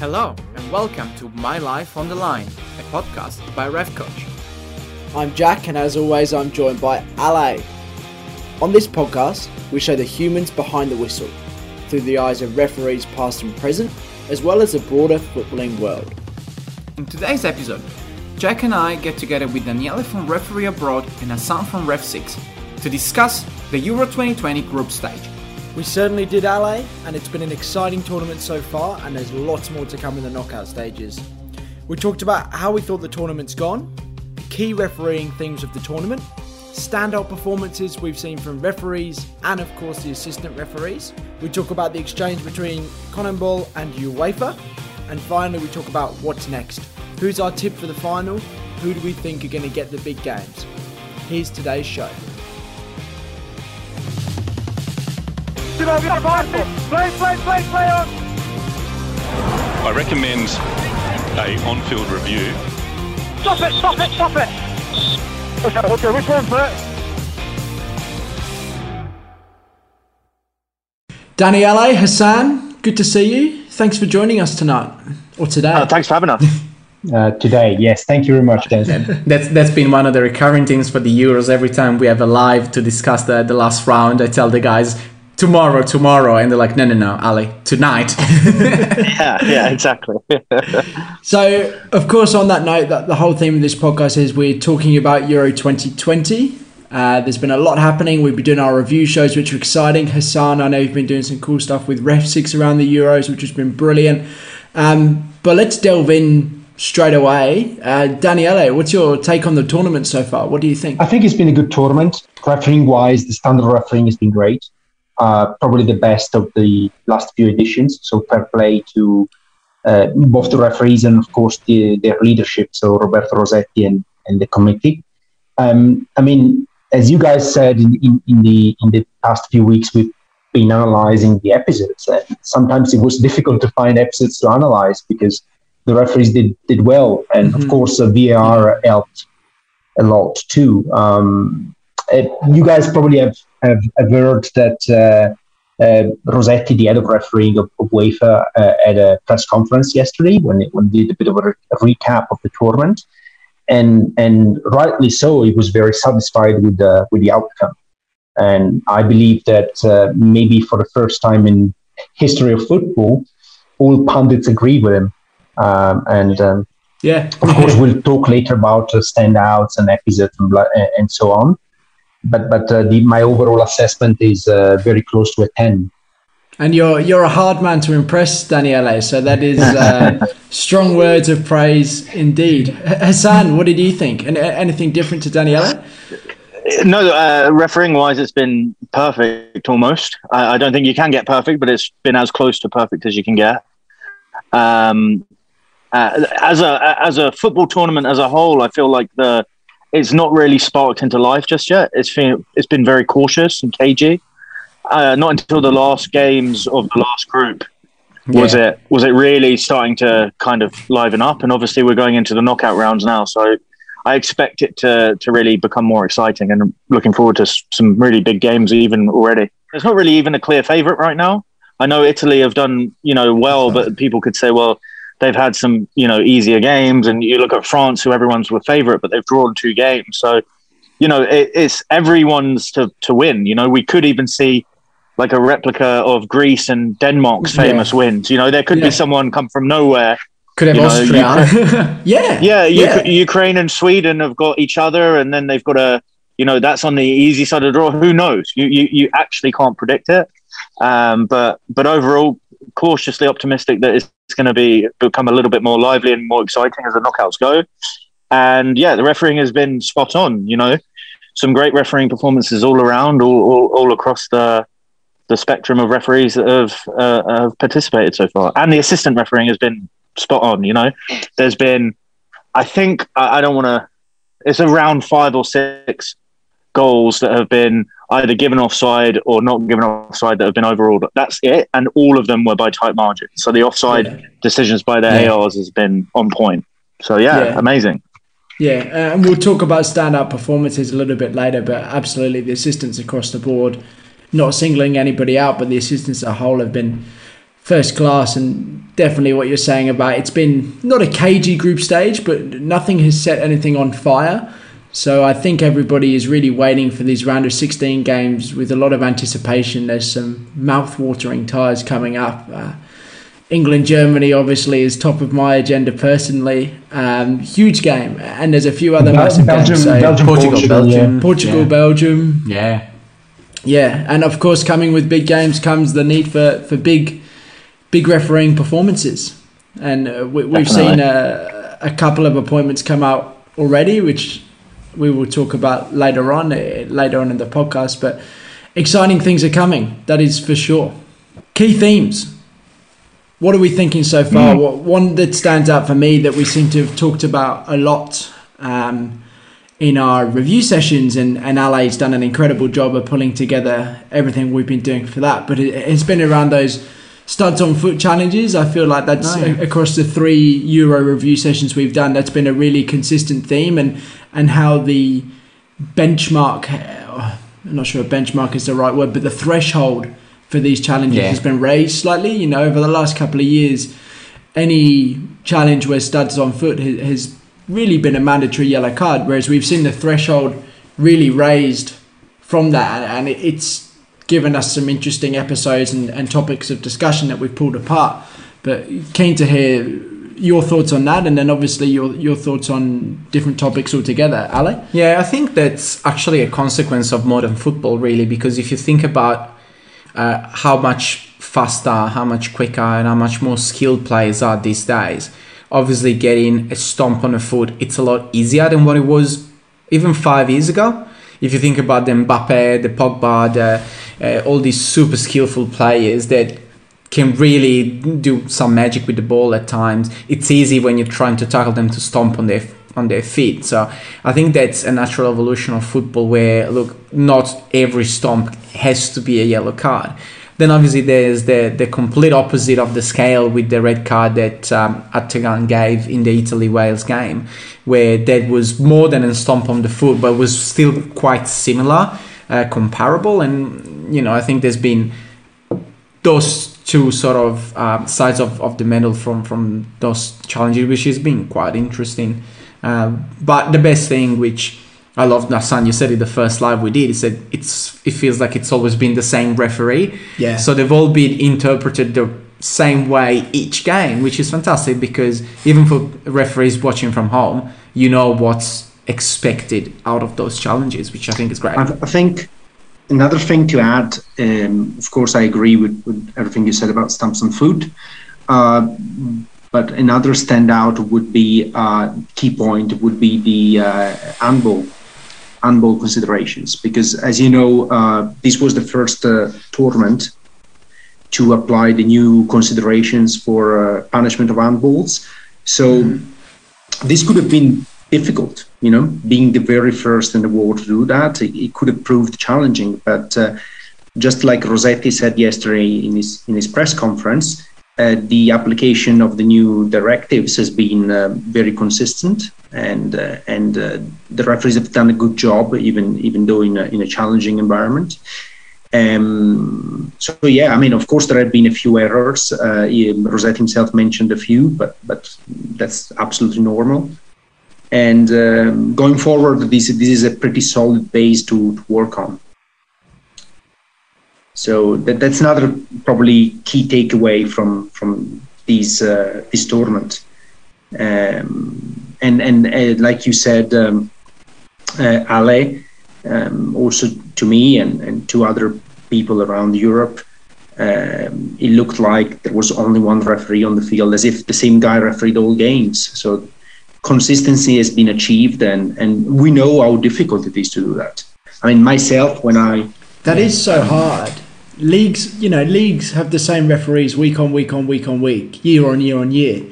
Hello, and welcome to My Life on the Line, a podcast by Ref Coach. I'm Jack, and as always, I'm joined by Ale. On this podcast, we show the humans behind the whistle through the eyes of referees past and present, as well as the broader footballing world. In today's episode, Jack and I get together with Daniele from Referee Abroad and Hassan from Ref 6 to discuss the Euro 2020 group stage. We certainly did, Ale, and it's been an exciting tournament so far, and there's lots more to come in the knockout stages. We talked about how we thought the tournament's gone, key refereeing themes of the tournament, standout performances we've seen from referees, and of course the assistant referees. We talk about the exchange between CONMEBOL and UEFA, and finally we talk about what's next. Who's our tip for the final? Who do we think are going to get the big games? Here's today's show. Play, play, play, play on. I recommend a on-field review. Stop it, stop it, stop it. Okay, okay, which one first? Daniele, Hassan, good to see you. Thanks for joining us tonight, or today. Uh, thanks for having us. uh, today. Yes, thank you very much, Denzel. That's that's been one of the recurring things for the Euros. Every time we have a live to discuss the, the last round, I tell the guys tomorrow, tomorrow, and they're like, no, no, no, Ale, tonight. yeah, yeah, exactly. so, of course, on that note, that the whole theme of this podcast is we're talking about Euro 2020. Uh, there's been a lot happening. We've been doing our review shows, which are exciting. Hassan, I know you've been doing some cool stuff with Ref 6 around the Euros, which has been brilliant. Um, but let's delve in straight away. Uh, Daniele, what's your take on the tournament so far? What do you think? I think it's been a good tournament. Refereeing wise, the standard refereeing has been great. Uh, probably the best of the last few editions. So fair play to uh, both the referees and, of course, the, their leadership. So Roberto Rossetti and, and the committee. Um, I mean, as you guys said in, in, in, the in the past few weeks, we've been analyzing the episodes. And sometimes it was difficult to find episodes to analyze because the referees did did well, and mm-hmm. of course, uh, VAR helped a lot too. Um, uh, you guys probably have have, have heard that uh, uh, Rossetti, the head of refereeing of, of UEFA, uh, at a press conference yesterday when it, when he did a bit of a, re- a, recap of the tournament, and and rightly so, he was very satisfied with the with the outcome, and I believe that uh, maybe for the first time in history of football, all pundits agree with him, um, and. Um, yeah, of course, we'll talk later about uh, standouts and episodes and, and so on but but uh, the, my overall assessment is uh, very close to a 10 and you're you're a hard man to impress daniele so that is uh, strong words of praise indeed hassan what did you think and anything different to daniele no, uh, refereeing wise, it's been perfect almost. I, I, don't think you can get perfect, but it's been as close to perfect as you can get. Um, uh, as a as a football tournament as a whole, I feel like the it's not really sparked into life just yet. It's been, it's been very cautious and cagey. Uh, not until the last games of the last group was yeah. it was it really starting to kind of liven up. And obviously, we're going into the knockout rounds now, so I expect it to to really become more exciting. And looking forward to some really big games even already. There's not really even a clear favorite right now. I know Italy have done you know well, but people could say, well, they've had some you know easier games, and you look at France, who everyone's were favourite, but they've drawn two games. So you know it, it's everyone's to to win. You know we could even see like a replica of Greece and Denmark's famous yeah. wins. You know there could yeah. be someone come from nowhere. Could have you Austria. Know, yeah, yeah, yeah. Ukraine and Sweden have got each other, and then they've got a you know that's on the easy side of the draw. Who knows? You you, you actually can't predict it. Um, but but overall, cautiously optimistic that it's going to be become a little bit more lively and more exciting as the knockouts go. And yeah, the refereeing has been spot on. You know, some great refereeing performances all around, all, all, all across the the spectrum of referees that have uh, have participated so far. And the assistant refereeing has been spot on. You know, there's been, I think, I, I don't want to. It's around five or six goals that have been either given offside or not given offside that have been overruled. That's it, and all of them were by tight margins. So the offside yeah. decisions by the yeah. ARs has been on point. So yeah, yeah. amazing. Yeah, uh, and we'll talk about standout performances a little bit later, but absolutely the assistants across the board, not singling anybody out, but the assistants as a whole have been first class and definitely what you're saying about it's been not a cagey group stage, but nothing has set anything on fire. So I think everybody is really waiting for these round of 16 games with a lot of anticipation. There's some mouth-watering ties coming up. Uh, England Germany obviously is top of my agenda personally. Um, huge game, and there's a few other Bel- massive Belgium, games. So Belgium, Portugal, Portugal, Belgium. yeah. Portugal, Yeah. Belgium, Yeah. yeah, and of course, coming with big games comes the need for, for big, big refereeing performances, and uh, we, we've seen a, a couple of appointments come out already, which we will talk about later on, uh, later on in the podcast. But exciting things are coming, that is for sure. Key themes. What are we thinking so far? What, one that stands out for me that we seem to have talked about a lot. Um, in our review sessions, and, and Ale's done an incredible job of pulling together everything we've been doing for that. But it, it's been around those studs on foot challenges. I feel like that's a- across the three Euro review sessions we've done. That's been a really consistent theme, and and how the benchmark. I'm not sure if benchmark is the right word, but the threshold for these challenges Yeah. has been raised slightly. You know, over the last couple of years, any challenge where studs on foot has, has really been a mandatory yellow card, whereas we've seen the threshold really raised from that, and it's given us some interesting episodes and, and topics of discussion that we've pulled apart. But keen to hear your thoughts on that, and then obviously your your thoughts on different topics altogether, Ale. Yeah, I think that's actually a consequence of modern football, really, because if you think about uh, how much faster, how much quicker, and how much more skilled players are these days, obviously getting a stomp on the foot, it's a lot easier than what it was even five years ago. If you think about the Mbappe, the Pogba, the, uh, all these super skillful players that can really do some magic with the ball at times. It's easy when you're trying to tackle them to stomp on their on their feet. So I think that's a natural evolution of football where look, not every stomp has to be a yellow card. Then obviously there's the the complete opposite of the scale with the red card that um, gave in the Italy Wales game, where that was more than a stomp on the foot, but was still quite similar, uh, comparable. And you know I think there's been those two sort of uh, sides of, of the medal from from those challenges, which has been quite interesting. Uh, but the best thing, which I love, Hassan, you said it the first live we did, is that it's it feels like it's always been the same referee. Yeah. So they've all been interpreted the same way each game, which is fantastic because even for referees watching from home, you know what's expected out of those challenges, which I think is great. I, I think another thing to add, um, of course, I agree with, with everything you said about stamps on food. Uh, but another standout would be uh, key point would be the uh, handball handball considerations because, as you know, uh, this was the first uh, tournament to apply the new considerations for uh, punishment of handballs. So this could have been difficult, you know, being the very first in the world to do that. It, it could have proved challenging, but uh, just like Rossetti said yesterday in his in his press conference, uh, the application of the new directives has been uh, very consistent, and uh, and uh, the referees have done a good job, even even though in a, in a challenging environment. Um, so yeah, I mean, of course, there have been a few errors. Uh, Rossetti himself mentioned a few, but but that's absolutely normal. And um, going forward, this this is a pretty solid base to, to work on. So that, that's another probably key takeaway from from these uh, this tournament. Um, and and uh, like you said, um, uh, Ale, um, also to me and, and to other people around Europe, um, it looked like there was only one referee on the field, as if the same guy refereed all games. So consistency has been achieved, and, and we know how difficult it is to do that. I mean, myself, when I That is so hard. Leagues, you know, leagues have the same referees week on week on week on week, year on year on year,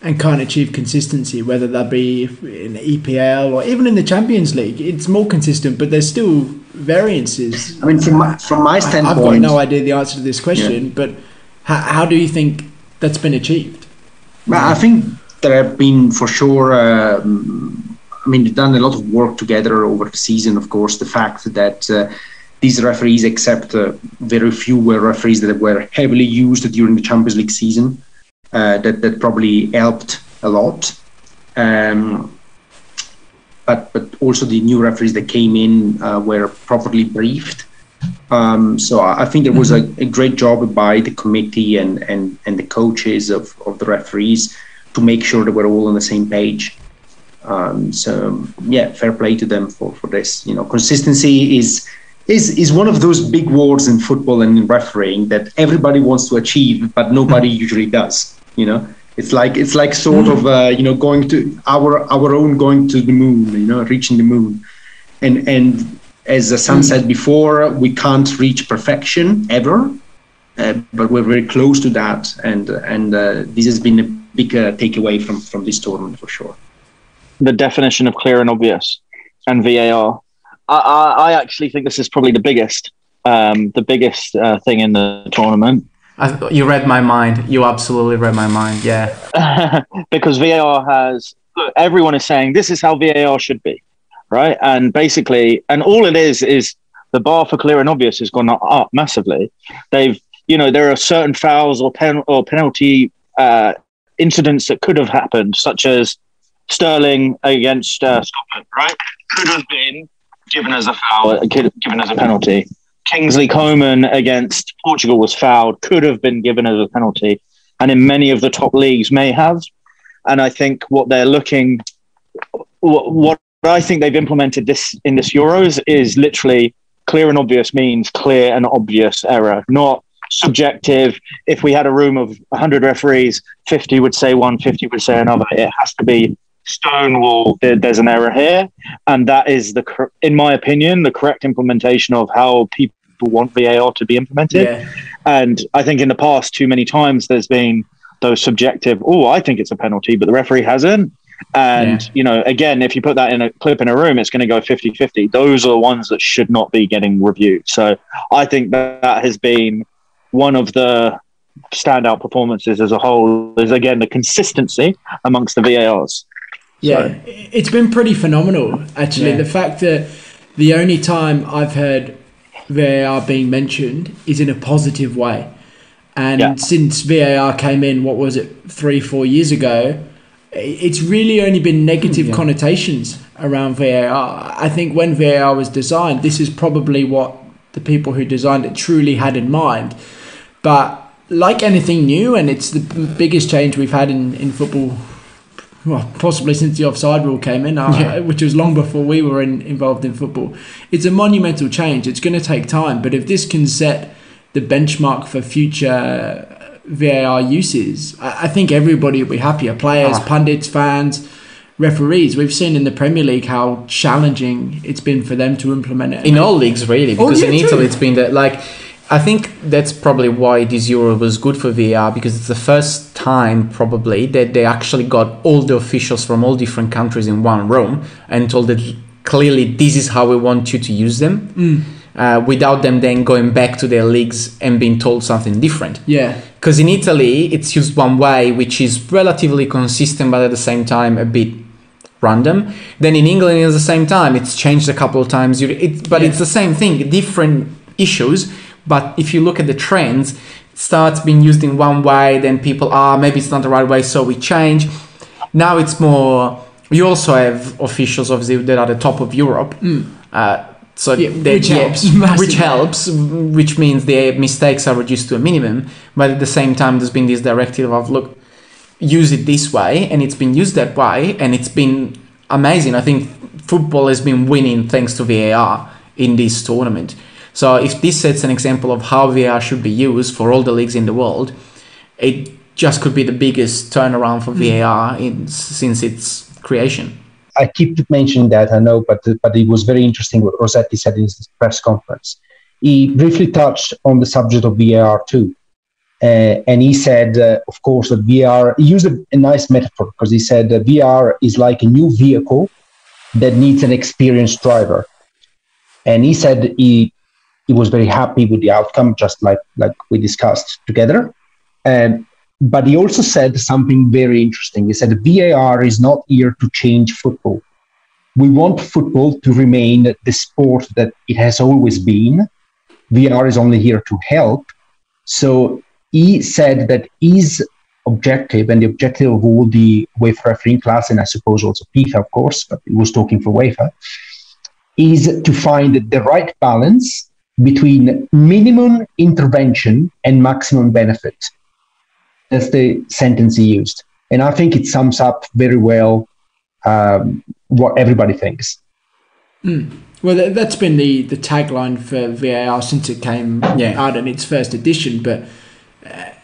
and can't achieve consistency, whether that be in the EPL or even in the Champions League. It's more consistent, but there's still variances. I mean, from my, from my I- I've got no idea the answer to this question, but how, how do you think that's been achieved? Well, I think there have been for sure. Um, I mean, they've done a lot of work together over the season. Of course, the fact that uh, these referees, except uh, very few were referees that were heavily used during the Champions League season, uh, that that probably helped a lot. Um, but but also the new referees that came in uh, were properly briefed. Um, so I think there was a, a, great job by the committee and, and, and the coaches of, of the referees to make sure that we're all on the same page. Um, so yeah, fair play to them for, for this. You know, consistency is is is one of those big words in football and in refereeing that everybody wants to achieve, but nobody usually does. You know, it's like it's like sort of uh, you know going to our our own going to the moon you know reaching the moon and and as Sam said before we can't reach perfection ever uh, but we're very close to that and and uh, this has been a big uh, takeaway from from this tournament for sure the definition of clear and obvious and VAR I, I, I actually think this is probably the biggest um, the biggest uh, thing in the tournament I, you read my mind. You absolutely read my mind. Yeah. because VAR has everyone is saying this is how VAR should be, right? And basically, and all it is is the bar for clear and obvious has gone up massively. They've, you know, there are certain fouls or pen or penalty uh, incidents that could have happened, such as Sterling against uh, Scotland, right? Could have been given as a foul, given as a penalty. Kingsley Coman against Portugal was fouled, could have been given as a penalty, and in many of the top leagues may have. And I think what they're looking, what, what I think they've implemented this in this Euros is literally clear and obvious means clear and obvious error, not subjective. If we had a room of 100 referees, 50 would say one, 50 would say another. It has to be stonewall. There's an error here, and that is the, in my opinion, the correct implementation of how people want VAR to be implemented. Yeah. And I think in the past, too many times there's been those subjective, oh, I think it's a penalty, but the referee hasn't. And, yeah. you know, again, if you put that in a clip in a room, it's going to go 50 50. Those are the ones that should not be getting reviewed. So I think that, that has been one of the standout performances as a whole, is again the consistency amongst the VARs. Yeah, so. it's been pretty phenomenal, actually. Yeah. The fact that the only time I've heard VAR being mentioned is in a positive way. And yeah. since VAR came in, what was it, three, four years ago, it's really only been negative yeah. connotations around VAR. I think when VAR was designed, this is probably what the people who designed it truly had in mind. But like anything new, and it's the biggest change we've had in, in football well, possibly since the offside rule came in, uh, yeah. which was long before we were in, involved in football. It's a monumental change. It's going to take time, but if this can set the benchmark for future VAR uses, I, I think everybody will be happier. Players, oh. pundits, fans, referees. We've seen in the Premier League how challenging it's been for them to implement it. In all leagues, really, oh, because oh, yeah, in Italy, it's been that like I think that's probably why this Euro was good for VAR because it's the first time probably that they actually got all the officials from all different countries in one room and told that clearly this is how we want you to use them. Mm. Uh, without them then going back to their leagues and being told something different. Yeah. Because in Italy, it's used one way, which is relatively consistent, but at the same time a bit random. Then in England, at the same time, it's changed a couple of times. It, but yeah. it's the same thing, different issues but if you look at the trends, it starts being used in one way, then people are ah, maybe it's not the right way, so we change. Now it's more. You also have officials obviously that are the top of Europe. Mm. Uh, so yeah, which helps, which helps, which means the mistakes are reduced to a minimum. But at the same time, there's been this directive of look, use it this way, and it's been used that way, and it's been amazing. I think football has been winning thanks to VAR in this tournament. So if this sets an example of how VAR should be used for all the leagues in the world, it just could be the biggest turnaround for hmm. VAR in, since its creation. I keep mentioning that I know, but but it was very interesting what Rossetti said in his press conference. He briefly touched on the subject of VAR too, uh, and he said, uh, of course, that VR, He used a, a nice metaphor because he said that VAR is like a new vehicle that needs an experienced driver, and he said he he was very happy with the outcome, just like like we discussed together. And but he also said something very interesting. He said VAR is not here to change football. we want football to remain the sport that it has always been. VR is only here to help. So he said that his objective and the objective of all the UEFA refereeing class, and I suppose also FIFA, of course, but he was talking for UEFA, is to find the right balance between minimum intervention and maximum benefit. That's the sentence he used. And I think it sums up very well um, what everybody thinks. Mm. Well, that's been the, the tagline for VAR since it came yeah. out in its first edition. But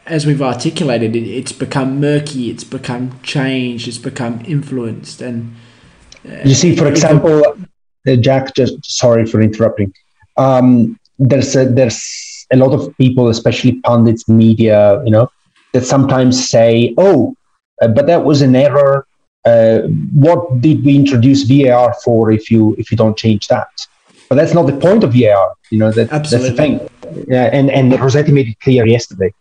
as we've articulated, it, it's become murky, it's become changed, it's become influenced. And uh, you see, for example, uh, Jack, just sorry for interrupting. Um, there's a, there's a lot of people, especially pundits, media, you know, that sometimes say, "Oh, uh, but that was an error uh, what did we introduce VAR for if you if you don't change that? But that's not the point of VAR. You know that, that's the thing. Yeah, and and Rossetti made it clear yesterday.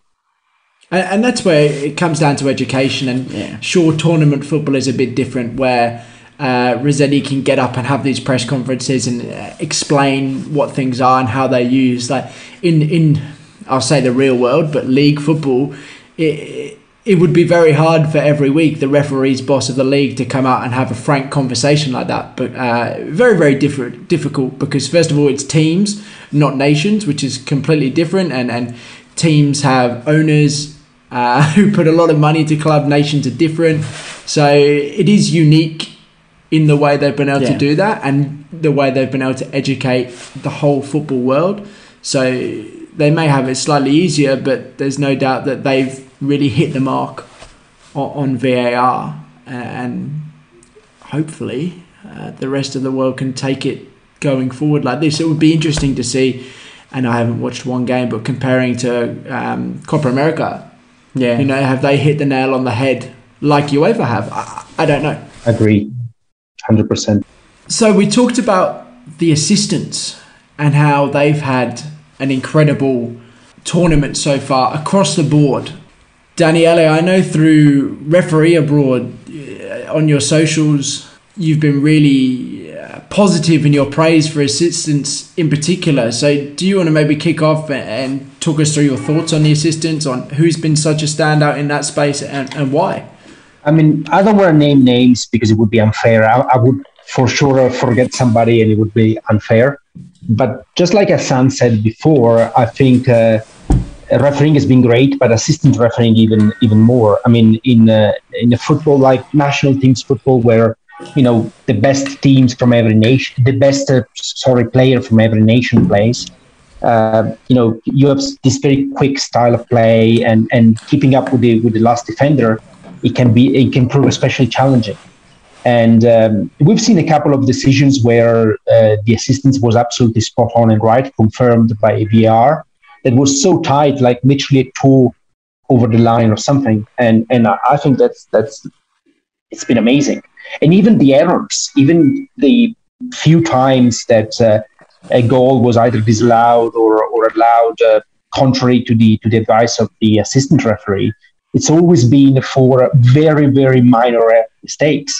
And, and that's where it comes down to education. And yeah. sure, tournament football is a bit different, where uh, Rossetti can get up and have these press conferences and uh, explain what things are and how they're used. Like in in I'll say the real world, but league football. It, it would be very hard for every week the referee's boss of the league to come out and have a frank conversation like that. But uh, very, very different, difficult because first of all, it's teams, not nations, which is completely different. And and teams have owners uh, who put a lot of money to club. Nations are different, so it is unique in the way they've been able yeah. to do that and the way they've been able to educate the whole football world. So they may have it slightly easier, but there's no doubt that they've really hit the mark on, on VAR, and hopefully uh, the rest of the world can take it going forward like this. It would be interesting to see, and I haven't watched one game, but comparing to um, Copa America, yeah, you know, have they hit the nail on the head like UEFA have? I, I don't know. Agree, hundred percent. So we talked about the assistants and how they've had an incredible tournament so far across the board. Daniele, I know through Referee Abroad uh, on your socials, you've been really positive in your praise for assistants in particular. So, do you want to maybe kick off and talk us through your thoughts on the assistants, on who's been such a standout in that space and, and why? I mean, I don't want to name names because it would be unfair. I, I would for sure forget somebody and it would be unfair. But just like Hassan said before, I think. Uh, refereeing has been great, but assistant refereeing even even more. I mean, in uh, in a football like national teams football, where you know the best teams from every nation, the best uh, sorry player from every nation plays. Uh, you know, you have this very quick style of play, and and keeping up with the with the last defender, it can be it can prove especially challenging. And um, we've seen a couple of decisions where uh, the assistance was absolutely spot on and right, confirmed by VAR that was so tight, like literally a toe over the line or something. And and I think that's that's it's been amazing. And even the errors, even the few times that uh, a goal was either disallowed or or allowed uh, contrary to the to the advice of the assistant referee, it's always been for very very minor mistakes.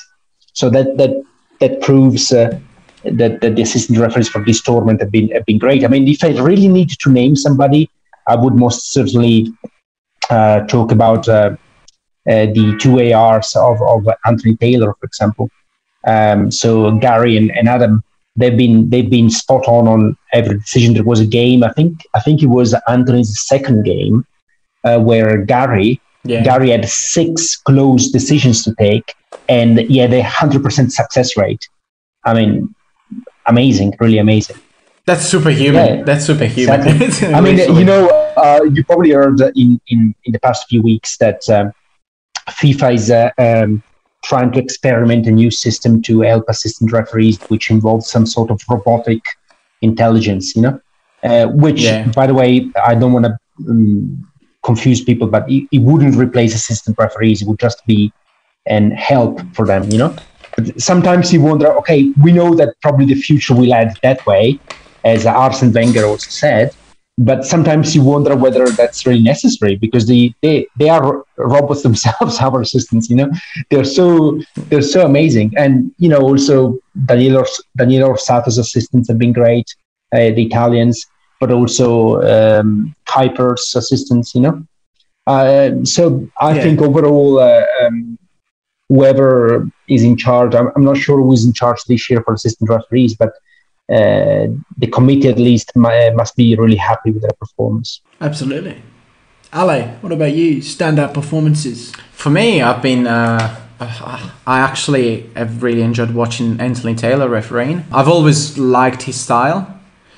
So that that that proves. Uh, that, that the assistant referees for this tournament have been have been great. I mean, if I really need to name somebody, I would most certainly uh, talk about uh, the two ARs of, of Anthony Taylor, for example. Um, so Gary and, and Adam, they've been they've been spot on on every decision. There was a game, I think I think it was Anthony's second game, uh, where Gary yeah. Gary had six close decisions to take, and he had a hundred percent success rate. I mean, amazing, really amazing. That's superhuman. Yeah, That's superhuman. Exactly. I mean, you know, uh, you probably heard in, in, in the past few weeks that um, FIFA is uh, um, trying to experiment a new system to help assistant referees, which involves some sort of robotic intelligence, you know, uh, which, yeah. by the way, I don't want to um, confuse people, but it, it wouldn't replace assistant referees. It would just be an help for them, you know. But sometimes you wonder, okay, we know that probably the future will end that way, as Arsene Wenger also said. But sometimes you wonder whether that's really necessary because they they, they are robots themselves our assistants you know? They're so they're so amazing. And you know also daniel daniel orsato's assistants have been great uh, the italians but also um, kuiper's assistants you know? Uh, so i yeah. think overall uh, um, whoever is in charge I'm, I'm not sure who's in charge this year for assistant referees but the committee at least must be really happy with their performance. Absolutely. Ale, what about you? Standout performances? For me, I've been. Uh, I actually have really enjoyed watching Anthony Taylor refereeing. I've always liked his style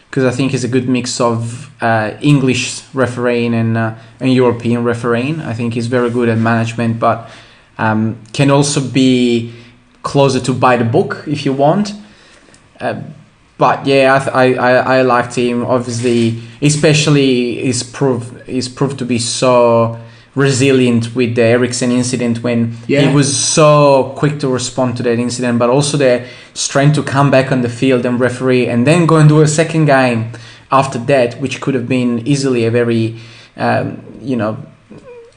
because I think he's a good mix of uh, English refereeing and, uh, and European refereeing. I think he's very good at management, but um, can also be closer to by the book if you want. But yeah, I, I, I liked him. Obviously, especially he's proved he's proved to be so resilient with the Eriksen incident when yeah. he was so quick to respond to that incident, but also the strength to come back on the field and referee and then go and do a second game after that, which could have been easily a very um, you know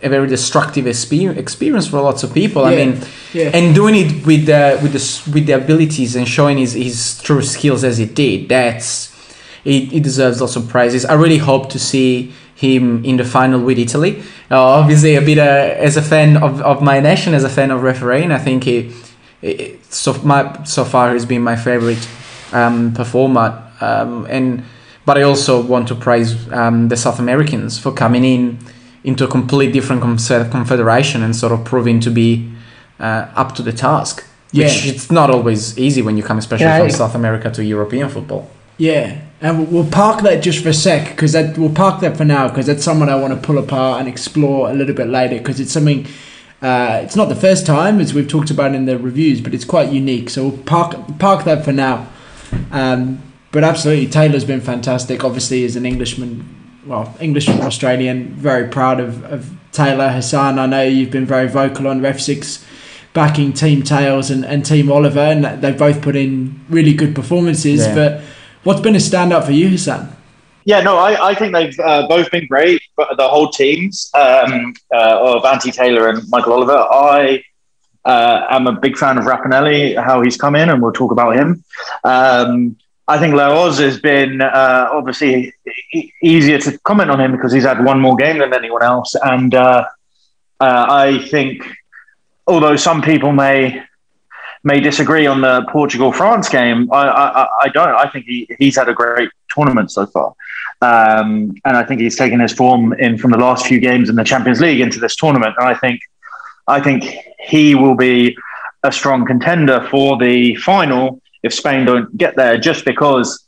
a very destructive experience for lots of people. Yeah. I mean, yeah. and doing it with the with the with the abilities and showing his his true skills as he did, that's he, he deserves lots of prizes. I really hope to see him in the final with Italy. Uh, obviously, a bit uh, as a fan of, of my nation, as a fan of refereeing, I think he, he so my so far has been my favorite um, performer. Um, and but I also want to praise um, the South Americans for coming in into a completely different confederation and sort of proving to be uh, up to the task. Yeah. Which it's not always easy when you come, especially yeah, from South America to European football. Yeah, and we'll park that just for a sec because that we'll park that for now because that's someone I want to pull apart and explore a little bit later because it's something. Uh, it's not the first time as we've talked about in the reviews, but it's quite unique. So we'll park park that for now. Um, but absolutely, Taylor's been fantastic. Obviously, as an Englishman, well, English and Australian, very proud of, of Taylor Hassan. I know you've been very vocal on Ref 6 backing Team Tails and, and Team Oliver, and they've both put in really good performances. Yeah. But what's been a standout for you, Hassan? Yeah, no, I, I think they've uh, both been great. But the whole teams um, uh, of Anthony Taylor and Michael Oliver, I uh, am a big fan of Rapallini, how he's come in, and we'll talk about him. Um, I think Lahoz has been uh, obviously e- easier to comment on him because he's had one more game than anyone else, and uh, uh, I think although some people may may disagree on the Portugal France game, I, I, I, don't. I think he, he's had a great tournament so far, um, and I think he's taken his form in from the last few games in the Champions League into this tournament, and I think I think he will be a strong contender for the final if Spain don't get there, just because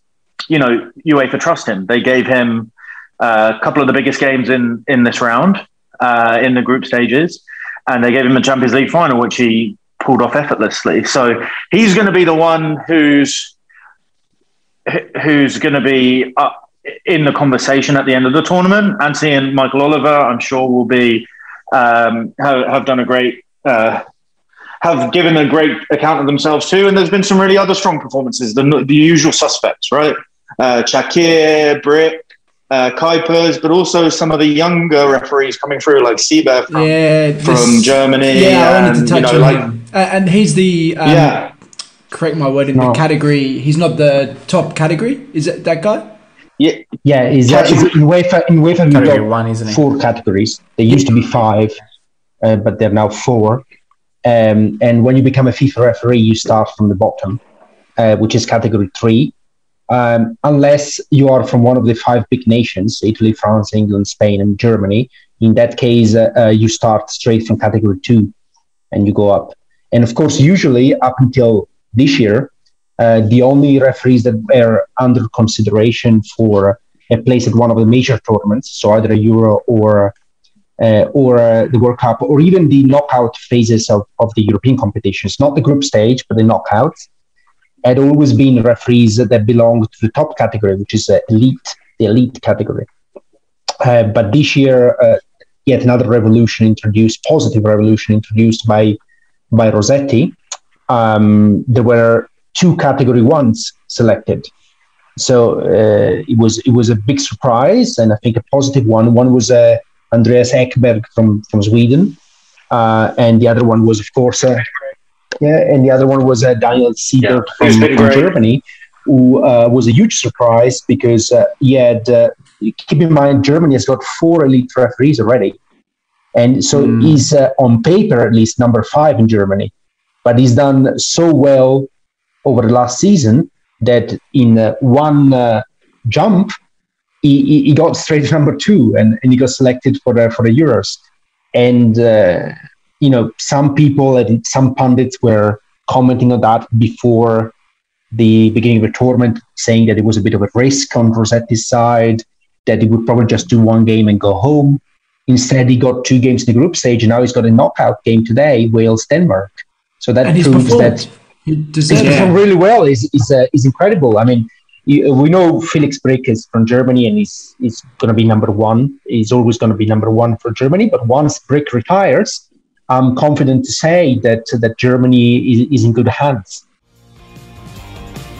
you know UEFA trust him. They gave him uh, a couple of the biggest games in in this round uh, in the group stages, and they gave him a Champions League final, which he pulled off effortlessly. So he's going to be the one who's who's going to be in the conversation at the end of the tournament. Anthony and Michael Oliver, I'm sure, will be um, have, have, done a great uh, have given a great account of themselves too. And there's been some really other strong performances, the, the usual suspects, right? Uh, Çakır, Brych, uh, Kuipers, but also some of the younger referees coming through, like Siebert from, yeah, this, from Germany. Yeah, I wanted to touch you know, on like, him. Uh, and he's the um, yeah. Correct my word in no. the category. He's not the top category. Is it that guy? Yeah, yeah. Is uh, in UEFA? In UEFA, we got one, isn't it? four categories. There used to be five, uh, but they're now four. Um, and when you become a FIFA referee, you start from the bottom, uh, which is category three, um, unless you are from one of the five big nations Italy, France, England, Spain, and Germany. In that case, uh, uh, you start straight from category two and you go up. And of course, usually up until this year, uh, the only referees that were under consideration for a place at one of the major tournaments, so either a Euro or or uh, the World Cup, or even the knockout phases of, of the European competitions, not the group stage, but the knockouts, had always been referees that belong to the top category, which is uh, elite, the elite category. Uh, but this year, uh, yet another revolution introduced, positive revolution introduced by by Rossetti. Um, there were two category ones selected, So uh, it was it was a big surprise, and I think a positive one. One was uh, Andreas Ekberg from from Sweden, uh, and the other one was, of course, uh, yeah, and the other one was uh, Daniel Siebert Yeah, from, from. Germany, who uh, was a huge surprise because uh, he had. Uh, keep in mind, Germany has got four elite referees already, and so Mm. he's uh, on paper at least number five in Germany, but he's done so well over the last season that in uh, one uh, jump he, he, got straight to number two and, and he got selected for the for the Euros. And uh, you know, some people and some pundits were commenting on that before the beginning of the tournament, saying that it was a bit of a risk on Rossetti's side, that he would probably just do one game and go home. Instead, he got two games in the group stage, and now he's got a knockout game today, Wales Denmark. So that proves that He He's it. performed really well. Is he's, uh, he's incredible. I mean, we know Felix Brych is from Germany and he's, he's going to be number one. He's always going to be number one for Germany. But once Brick retires, I'm confident to say that, that Germany is, is in good hands.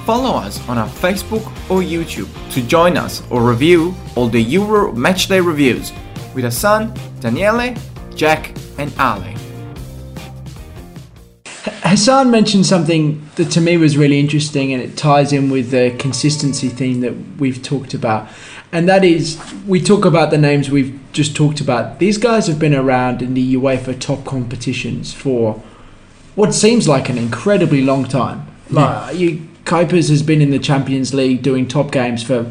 Follow us on our Facebook or YouTube to join us or review all the Euro Matchday reviews with Hassan, Daniele, Jack, and Ale. Hassan mentioned something that to me was really interesting and it ties in with the consistency theme that we've talked about. And that is, we talk about the names we've just talked about. These guys have been around in the UEFA top competitions for what seems like an incredibly long time. Like you, Kuipers has been in the Champions League doing top games for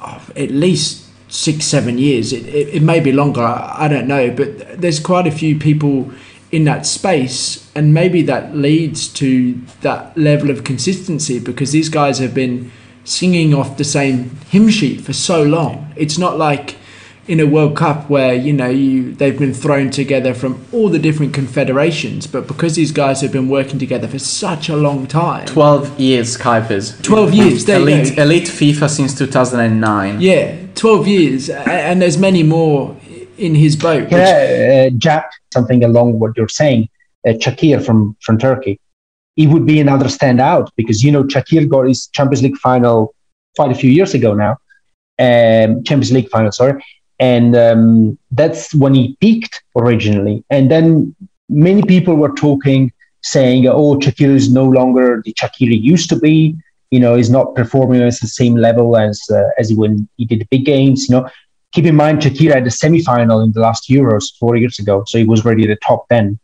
oh, at least six, seven years. It, it, it may be longer, I, I don't know, but there's quite a few people in that space, and maybe that leads to that level of consistency because these guys have been singing off the same hymn sheet for so long. It's not like in a World Cup where you know you they've been thrown together from all the different confederations, but because these guys have been working together for such a long time. 12 years, Kuipers. 12 years, elite, elite FIFA since 2009. Yeah, 12 years, and there's many more in his boat. I, uh, Jack, something along what you're saying? Uh, Çakır from, from Turkey. He would be another standout because, you know, Çakır got his Champions League final quite a few years ago now. Um, Champions League final, sorry. And um, that's when he peaked originally. And then many people were talking, saying, oh, Çakır is no longer the Çakır he used to be. You know, he's not performing at the same level as uh, as when he did the big games. You know, keep in mind Çakır had a semi-final in the last Euros four years ago, so he was already at the top ten.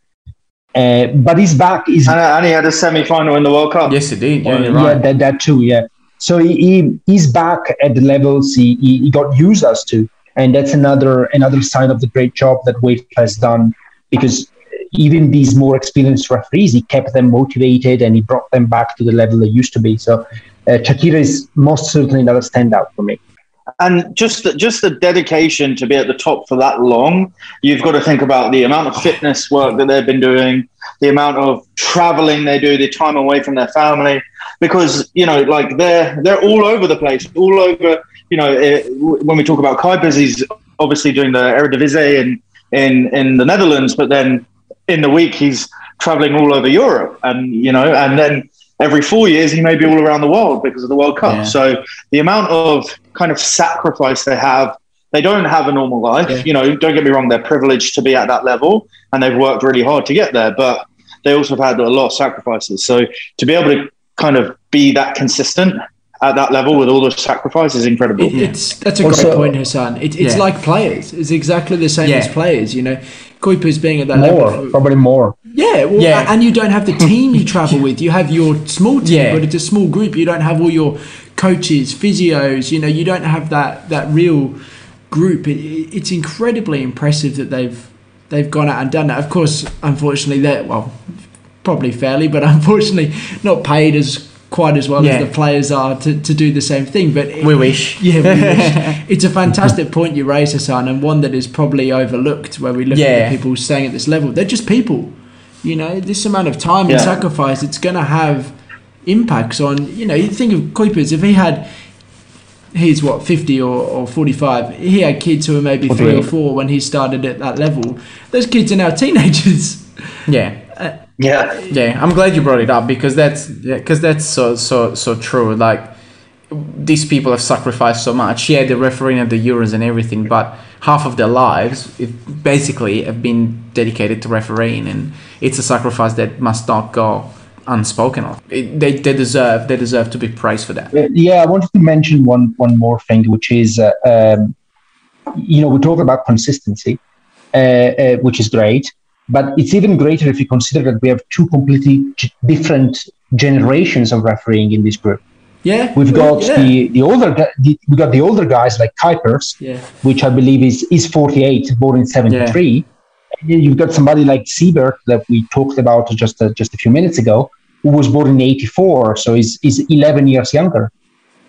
Uh, but he's back. He's And, and he had a semi-final in the World Cup. Yes, he did. Yeah, you're yeah, right. that, that too. Yeah. So he, he he's back at the levels he, he, he got used us to, and that's another another sign of the great job that Wade has done because even these more experienced referees, he kept them motivated and he brought them back to the level they used to be. So uh, Çakır is most certainly another standout for me. And just the, just the dedication to be at the top for that long you've got to think about the amount of fitness work that they've been doing the amount of traveling they do the time away from their family. Because you know like they're they're all over the place all over you know eh, when we talk about Kuipers he's obviously doing the Eredivisie in in in the Netherlands but then in the week he's traveling all over Europe and you know and then every four years he may be all around the world because of the World Cup Yeah. so the amount of kind of sacrifice they have they don't have a normal life Yeah. you know don't get me wrong they're privileged to be at that level and they've worked really hard to get there but they also have had a lot of sacrifices so to be able to kind of be that consistent at that level with all those sacrifices is incredible It, it's that's a Also- great point, Hassan. It, it's Yeah. like players. It's exactly the same Yeah. as players. You know, Kuipers being at that More, level. probably more. Yeah, well, Yeah. and you don't have the team you travel with. You have your small team, Yeah. but it's a small group. You don't have all your coaches, physios. You know, you don't have that that real group. It, it- it's incredibly impressive that they've they've gone out and done that. Of course, unfortunately, they're well, probably fairly, but unfortunately, not paid as quite as well Yeah. as the players are to, to do the same thing. But it- We wish. yeah, we wish. it's a fantastic point you raise, Hassan, and one that is probably overlooked where we look at the people staying at this level. They're just people. You know, this amount of time and sacrifice, it's going to have impacts on, you know, you think of Kuipers, if he had, he's what, 50 or, or 45, he had kids who were maybe three or four when he started at that level. Those kids are now teenagers. Yeah. Uh, yeah Yeah, I'm glad you brought it up because that's because that's so so so true. Like these people have sacrificed so much. Yeah, they're refereeing at the Euros and everything, but half of their lives basically have been dedicated to refereeing, and it's a sacrifice that must not go unspoken of. It, they, they deserve they deserve to be praised for that. Uh, Yeah, I wanted to mention one one more thing, which is, uh, um, you know, we talk about consistency, uh, uh, which is great, but it's even greater if you consider that we have two completely g- different generations of refereeing in this group. Yeah, We've got yeah. the the older the, we got the older guys like Kuipers, Yeah. which I believe is is 48, born in 73. And then You've got somebody like Siebert that we talked about just uh, just a few minutes ago, who was born in 84, so is is 11 years younger.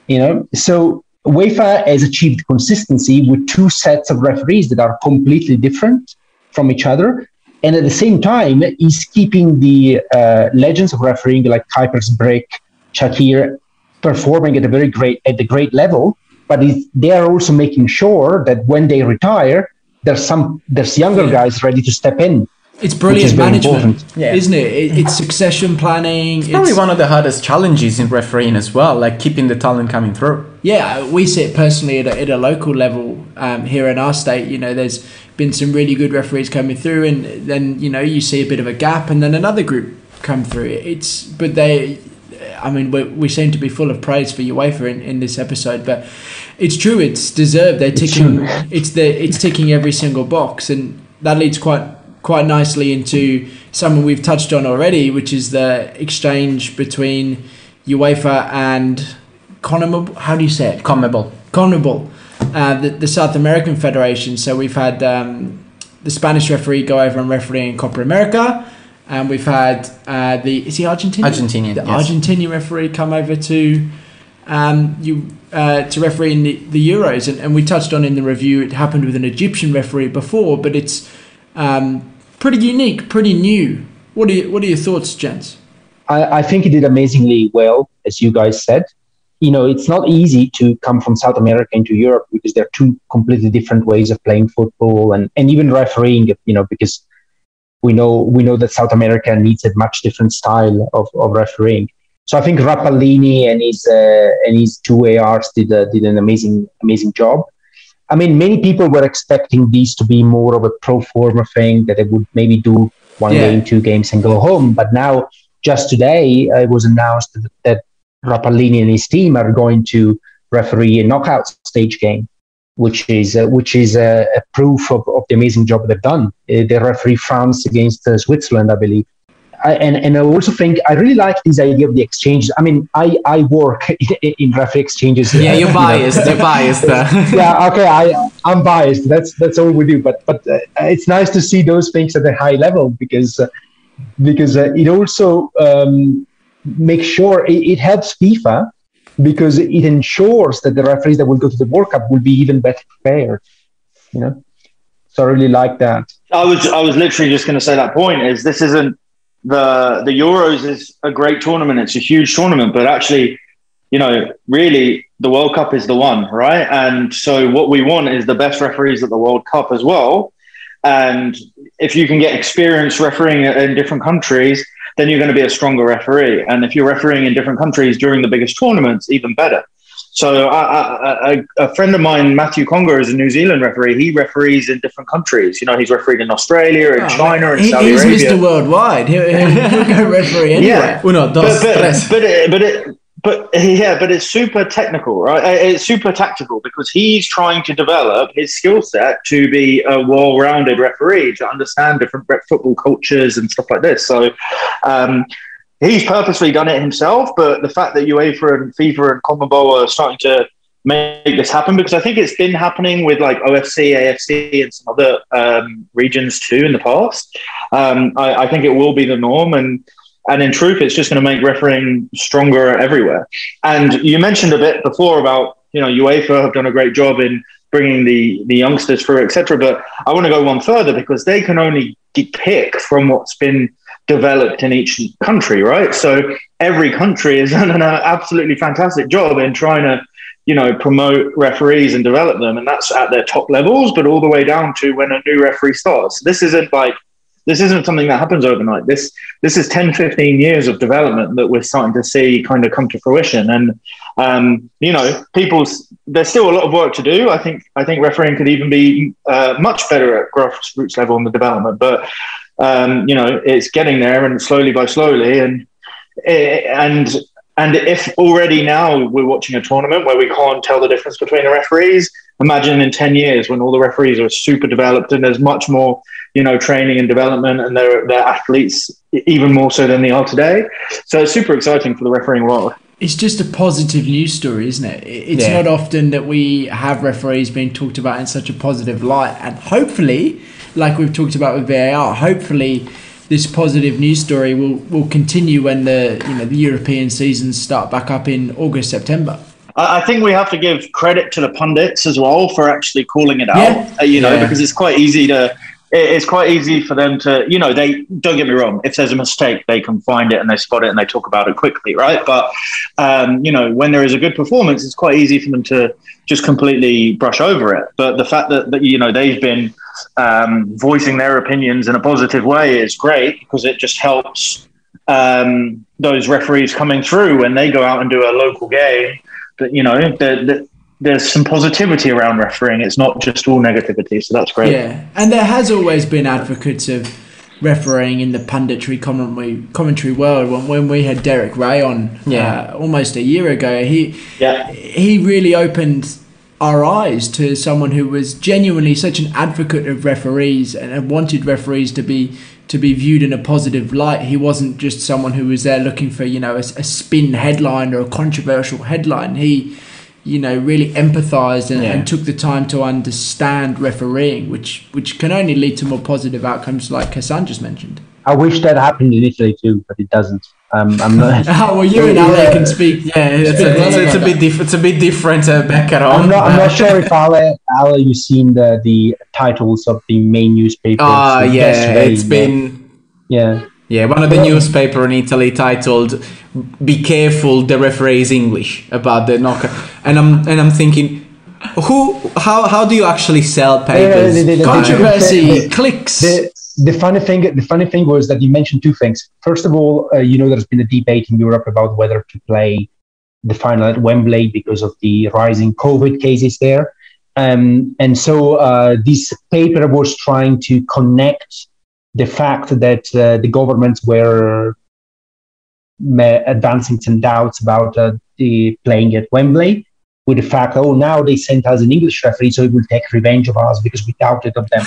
You know, so UEFA has achieved consistency with two sets of referees that are completely different from each other, and at the same time, is keeping the uh, legends of refereeing like Kuipers, Brych, Çakır performing at a very great at the great level, but they are also making sure that when they retire, there's some there's younger guys ready to step in. It's brilliant is management. Yeah. isn't it? it? It's succession planning. It's, Probably one of the hardest challenges in refereeing as well, like keeping the talent coming through. yeah, we see it personally at a, at a local level um, here in our state. You know, there's been some really good referees coming through, and then you know you see a bit of a gap, and then another group come through. It's but they, I mean, we, we seem to be full of praise for UEFA in, in this episode, but it's true. It's deserved. They're ticking. It's the it's ticking every single box, and that leads quite quite nicely into something we've touched on already, which is the exchange between UEFA and CONMEBOL. How do you say it? CONMEBOL. CONMEBOL, uh, the, the South American Federation. So we've had um, the Spanish referee go over and referee in Copa America, and we've had uh, the is he Argentinian? Argentinian, The yes. Argentinian referee come over to um, you uh, to referee in the, the Euros, and, and we touched on in the review. It happened with an Egyptian referee before, but it's um, pretty unique, pretty new. What are you, what are your thoughts, gents? I, I think he did amazingly well, as you guys said. You know, it's not easy to come from South America into Europe because there are two completely different ways of playing football and, and even refereeing. You know, because we know we know that South America needs a much different style of, of refereeing. So I think Rapallini and his uh, and his two ARs did uh, did an amazing amazing job. I mean, many people were expecting these to be more of a pro forma thing that they would maybe do one Yeah. game, two games, and go home. But now, just today, uh, it was announced that, that Rapallini and his team are going to referee a knockout stage game, which is uh, which is uh, a proof of, of the amazing job they've done. Uh, they referee France against uh, Switzerland, I believe. I, and, and I also think I really like this idea of the exchanges. I mean, I, I work in, in referee exchanges. Yeah, you're biased. You're biased. uh. yeah, okay, I I'm biased. That's that's all we do. But but uh, it's nice to see those things at a high level because uh, because uh, it also um, makes sure it, it helps FIFA because it ensures that the referees that will go to the World Cup will be even better prepared. You know, so I really like that. I was I was literally just going to say that point is this isn't the the Euros is a great tournament. It's a huge tournament, but actually, you know, really the World Cup is the one, right? And so what we want is the best referees at the World Cup as well. And if you can get experience refereeing in different countries, then you're going to be a stronger referee. And if you're refereeing in different countries during the biggest tournaments, even better. So I, I, I, a friend of mine, Matthew Conger, is a New Zealand referee. He referees in different countries. You know, he's refereed in Australia, in oh, China, in He- Saudi he's Arabia. Mr. Worldwide. He'll, he'll, he'll go referee anywhere. Yeah. Uno, dos, but, but, but, it, but it, but yeah, but it's super technical, right? It's super tactical because he's trying to develop his skill set to be a well-rounded referee to understand different football cultures and stuff like this. So. Um, He's purposely done it himself, but the fact that UEFA and FIFA and CONMEBOL are starting to make this happen because I think it's been happening with like OFC, AFC, and some other um, regions too in the past. Um, I, I think it will be the norm, and and in truth, it's just going to make refereeing stronger everywhere. And you mentioned a bit before about you know UEFA have done a great job in bringing the the youngsters through, etc. But I want to go one further because they can only pick from what's been developed in each country, right? So every country has done an absolutely fantastic job in trying to you know, promote referees and develop them. And that's at their top levels, but all the way down to when a new referee starts. This isn't like this isn't something that happens overnight. This this is 10, 15 years of development that we're starting to see kind of come to fruition. And um, you know, people's there's still a lot of work to do. I think I think refereeing could even be uh, much better at grassroots level in the development. But um, you know, it's getting there, and slowly by slowly, and eh, and and if already now we're watching a tournament where we can't tell the difference between the referees, imagine in 10 years when all the referees are super developed and there's much more, you know, training and development and they're, they're athletes even more so than they are today. So it's super exciting for the refereeing world. It's just a positive news story, isn't it? It's Yeah. not often that we have referees being talked about in such a positive light. And hopefully, like we've talked about with VAR, hopefully this positive news story will, will continue when the you know the European seasons start back up in August, September. I I think we have to give credit to the pundits as well for actually calling it out. Yeah. uh, you know, Yeah. because it's quite easy to. It- It's quite easy for them to, you know, they don't get me wrong. If there's a mistake, they can find it and they spot it and they talk about it quickly, right? But um, you know, when there is a good performance, it's quite easy for them to just completely brush over it. But the fact that, that you know they've been um, voicing their opinions in a positive way is great because it just helps um, those referees coming through when they go out and do a local game. But you know, the, there's some positivity around refereeing. It's not just all negativity, so that's great. Yeah, and there has always been advocates of refereeing in the punditry commentary commentary world. When, when we had Derek Rae on, Yeah. uh, almost a year ago, he Yeah. he really opened our eyes to someone who was genuinely such an advocate of referees and and wanted referees to be to be viewed in a positive light. He wasn't just someone who was there looking for you know a, a spin headline or a controversial headline. He you know really empathized and, Yeah. and took the time to understand refereeing, which which can only lead to more positive outcomes, like Hassan just mentioned. I wish that happened in Italy too, but it doesn't. Um, I'm not. Oh well, you and Ale can speak. Yeah, it's a, it's, it's a bit diff- it's a bit different uh, back at home. I'm not. I'm not sure if Ale, Ale, you've seen the the titles of the main newspapers. Ah, So yeah, it's been Yeah, yeah one of the newspaper in Italy titled "Be careful, the referee is English" about the knockout, and I'm and I'm thinking, who how how do you actually sell papers? the- the- the- Controversy, clicks. the the funny thing the funny thing was that you mentioned two things. First of all, uh, you know there's been a debate in Europe about whether to play the final at Wembley because of the rising COVID cases there. Um, and so uh, this paper was trying to connect the fact that uh, the governments were advancing some doubts about uh, the playing at Wembley with the fact, oh, now they sent us an English referee, so it will take revenge of us because we doubted of them.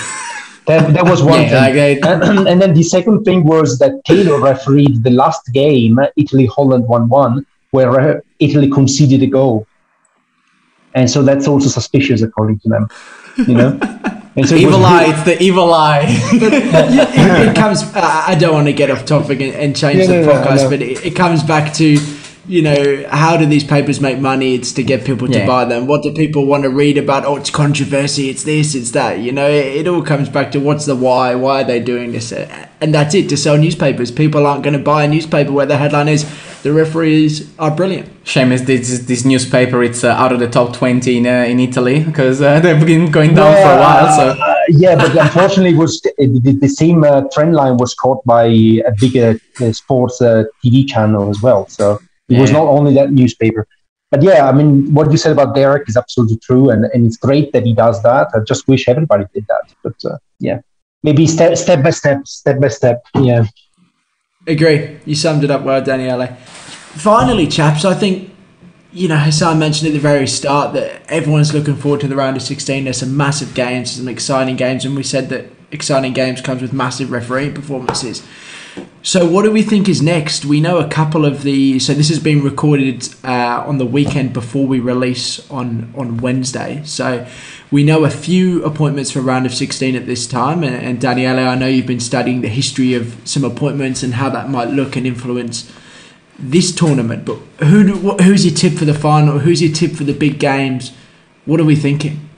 That, that was one Yeah, thing. And, and then the second thing was that Taylor refereed the last game, Italy Holland 1 1, where uh, Italy conceded a goal. And so that's also suspicious, according to them. You know? So evil eye, it's the evil eye. it, it comes. Uh, I don't want to get off topic and, and change Yeah, the no, no, podcast, no. but it, it comes back to, you know, how do these papers make money? It's to get people to Yeah. buy them. What do people want to read about? Oh, it's controversy. It's this. It's that. You know, it, it all comes back to what's the why? Why are they doing this? And that's it. To sell newspapers, people aren't going to buy a newspaper where the headline is the referees are brilliant. Shame is this this newspaper. It's uh, out of the top twenty in uh, in Italy because uh, they've been going down for a while. So Uh, yeah, but unfortunately, it was the, the same uh, trend line was caught by a bigger uh, sports uh, TV channel as well. So it was not only that newspaper. But yeah, I mean, what you said about Derek is absolutely true, and, and it's great that he does that. I just wish everybody did that. But uh, yeah, maybe step step by step, step by step. Yeah. Agree. You summed it up well, Daniele. Finally, chaps, I think, you know, Hassan mentioned at the very start that everyone's looking forward to the round of 16. There's some massive games, some exciting games, and we said that exciting games comes with massive refereeing performances. So, what do we think is next? We know a couple of the. So, this has been recorded uh, on the weekend before we release on on Wednesday. So, we know a few appointments for round of 16 at this time. And, and Daniele, I know you've been studying the history of some appointments and how that might look and influence this tournament. But who do, what, who's your tip for the final? Who's your tip for the big games? What are we thinking?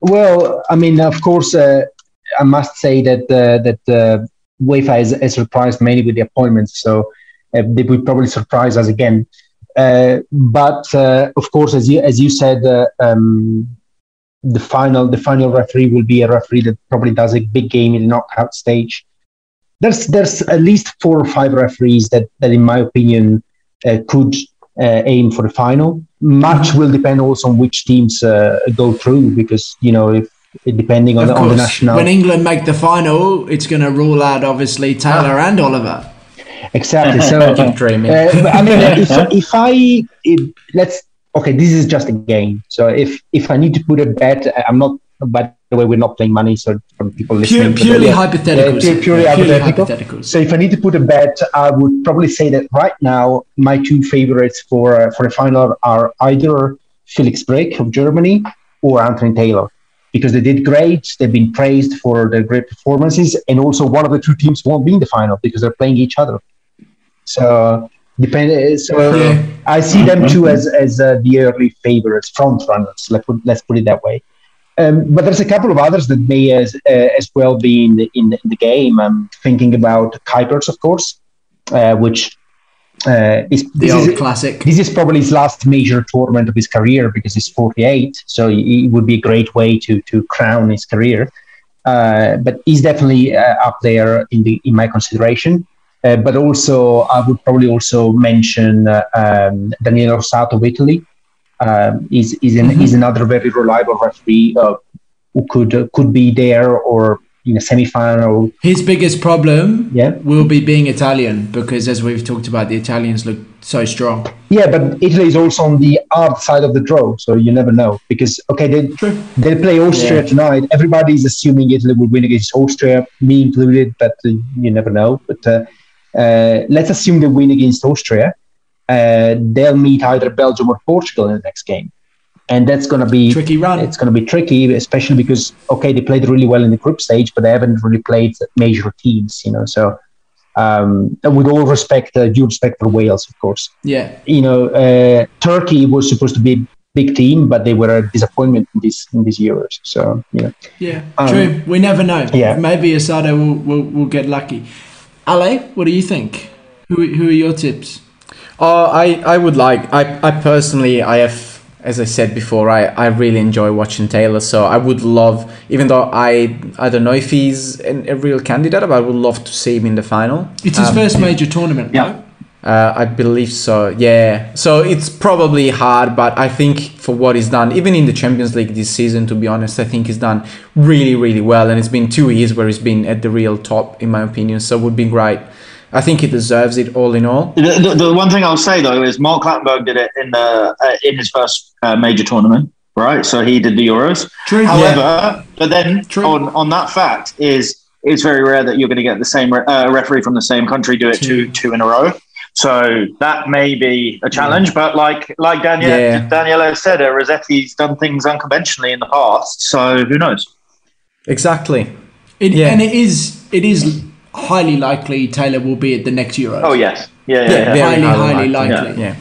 Well, I mean, of course, uh, I must say that uh, that uh, UEFA is, is surprised mainly with the appointments, so uh, they will probably surprise us again. Uh, but uh, of course, as you as you said, uh, um, the final the final referee will be a referee that probably does a big game in the knockout stage. there's there's at least four or five referees that, that in my opinion, uh, could aim for the final. Much will depend also on which teams go through because you know if depending on, the, on the national When England make the final, it's going to rule out obviously Taylor and Oliver. exactly. So Keep dreaming. Uh, I mean, if, if I if, let's okay, this is just a game. So if if I need to put a bet, I'm not. By the way, we're not playing money, so from people Pure, listening, purely yeah, hypotheticals. uh, pure- purely Yeah, hypothetical. So if I need to put a bet, I would probably say that right now my two favorites for uh, for the final are either Felix Brych of Germany or Anthony Taylor because they did great. They've been praised for their great performances, and also one of the two teams won't be in the final because they're playing each other. So depend. So Yeah. I see them two as as uh, the early favorites, front runners. Let's put, let's put it that way. Um, but there's a couple of others that may as uh, as well be in the, in the, in the game. I'm thinking about Kuipers, of course, uh, which uh, this old is, classic. this is probably his last major tournament of his career because he's 48. So it would be a great way to to crown his career. Uh, but he's definitely uh, up there in the in my consideration. Uh, but also, I would probably also mention uh, um, Daniele Orsato of Italy. Um, is is, an, is another very reliable referee uh, who could uh, could be there or in a semi-final. His biggest problem Yeah. will be being Italian because, as we've talked about, the Italians look so strong. Yeah, but Italy is also on the hard side of the draw, so you never know. Because okay, they they play Austria tonight. Everybody's assuming Italy will win against Austria, me included, but uh, you never know. But uh, uh, let's assume they win against Austria. Uh, they'll meet either Belgium or Portugal in the next game, and that's going to be Tricky run. It's going to be tricky, especially because okay, they played really well in the group stage, but they haven't really played major teams, you know. So, um, with all respect, uh, due respect for Wales, of course Yeah. you know, uh, Turkey was supposed to be a big team, but they were a disappointment in this in these Euros. So yeah, Yeah, Um, true. We never know. yeah. Maybe Orsato will, will, will get lucky. Ale, what do you think? Who, who are your tips? Oh, I, I would like. I, I personally, I have, as I said before, I, I really enjoy watching Taylor. So I would love, even though I I don't know if he's an, a real candidate, but I would love to see him in the final. It's his Um, first major tournament, yeah. no? Uh, I believe so. Yeah. So it's probably hard, but I think for what he's done, even in the Champions League this season, to be honest, I think he's done really, really well. And it's been two years where he's been at the real top, in my opinion. So it would be great. I think he deserves it all in all. The, the, the one thing I'll say though is Mark Clattenburg did it in the uh, in his first uh, major tournament, right? So he did the Euros. True. However, but then True. on on that fact is it's very rare that you're going to get the same re- uh, referee from the same country do it two two in a row. So that may be a challenge, but like like Daniel Yeah. Daniela said, uh, Rosetti's done things unconventionally in the past. So who knows? Exactly. It, Yeah. And it is it is highly likely Taylor will be at the next Euro. Oh yes, yeah, yeah, Yeah, yeah. very highly, highly highly likely. likely. Yeah.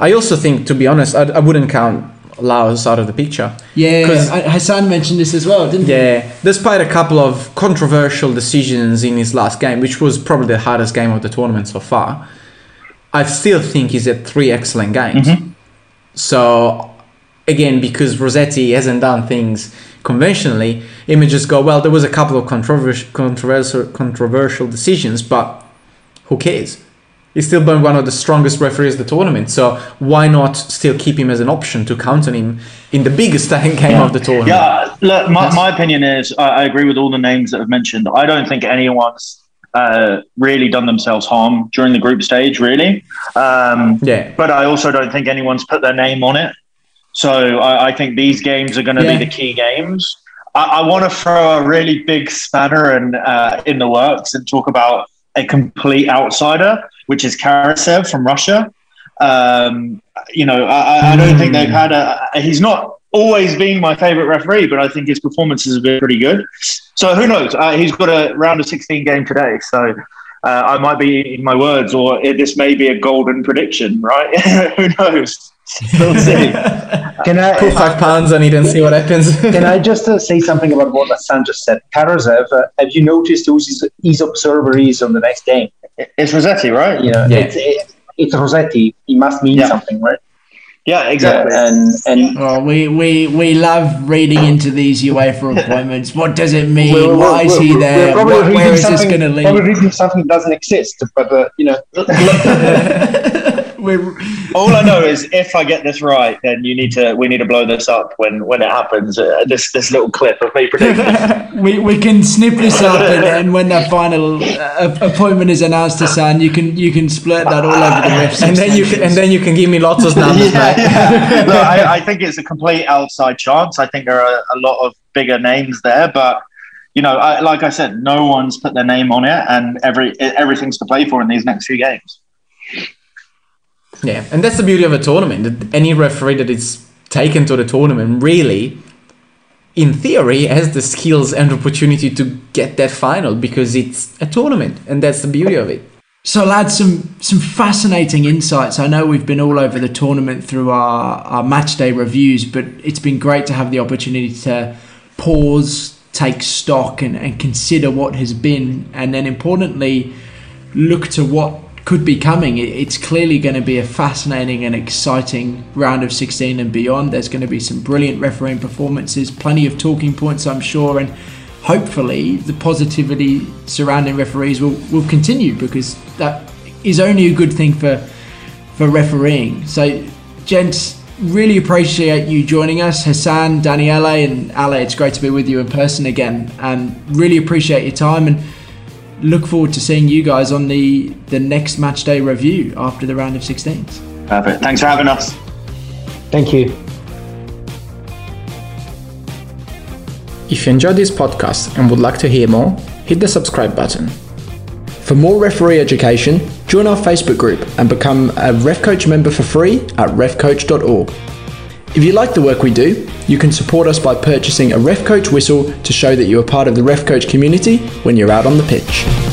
I also think, to be honest, I, I wouldn't count Lahoz out of the picture. Yeah, because Hassan mentioned this as well, didn't he? Yeah, despite a couple of controversial decisions in his last game, which was probably the hardest game of the tournament so far, I still think he's had three excellent games. Mm-hmm. So, again, because Rosetti hasn't done things conventionally, just go, well, there was a couple of controversial, controversial, controversial decisions, but who cares? He's still been one of the strongest referees of the tournament, so why not still keep him as an option to count on him in the biggest game of the tournament? Yeah, look, my, my opinion is I, I agree with all the names that have mentioned. I don't think anyone's uh, really done themselves harm during the group stage, really. Um, Yeah. but I also don't think anyone's put their name on it. So I, I think these games are going to Yeah. be the key games. I, I want to throw a really big spanner in, uh, in the works and talk about a complete outsider, which is Karasev from Russia. Um, you know, I, I- don't think they've had a. He's not always been my favorite referee, but I think his performances have been pretty good. So who knows? Uh, he's got a round of 16 game today. So uh, I might be in my words, or it, this may be a golden prediction, right? who knows? We'll see. can I Put five pounds on it and see what happens. can I just uh, say something about what Hassan just said? Karasev, uh, have you noticed who his, his observer is on the next game? it's Rosetti, right? You know, Yeah. it's, it, it's Rosetti. He must mean Yeah. something, right? Yeah, exactly. and and Oh, we, we, we love reading into these UEFA appointments. What does it mean? we're- Why is we're- he there? probably What- where reading this something- going to Probably lead? reading something that doesn't exist, but uh, you know, We're, All I know is if I get this right, then you need to we need to blow this up when when it happens. Uh, this this little clip of me predicting. we, we can snip this up, and, and when that final uh, appointment is announced to San, you can you can split that all over the refs. and then you can, and then you can give me lots of numbers, yeah, mate. yeah. Look, I, I think it's a complete outside chance. I think there are a lot of bigger names there, but you know, I, like I said, no one's put their name on it, and every everything's to play for in these next few games. Yeah, and that's the beauty of a tournament. Any referee that is taken to the tournament really, in theory, has the skills and opportunity to get that final because it's a tournament, and that's the beauty of it. So, lads, some some fascinating insights. I know we've been all over the tournament through our, our match day reviews, but it's been great to have the opportunity to pause, take stock, and, and consider what has been, and then importantly, look to what could be coming. It's clearly going to be a fascinating and exciting round of 16 and beyond. There's going to be some brilliant refereeing performances, plenty of talking points, I'm sure, and hopefully the positivity surrounding referees will, will continue because that is only a good thing for for refereeing. So, gents, really appreciate you joining us, Hassan, Daniele, and Ale. It's great to be with you in person again, and really appreciate your time and look forward to seeing you guys on the the next match day review after the round of 16s. Perfect. Thanks for having us. thank you. If you enjoyed this podcast and would like to hear more, hit the subscribe button. For more referee education, join our Facebook group and become a RefCoach member for free at refcoach.org. If you like the work we do, you can support us by purchasing a RefCoach whistle to show that you are part of the RefCoach community when you're out on the pitch.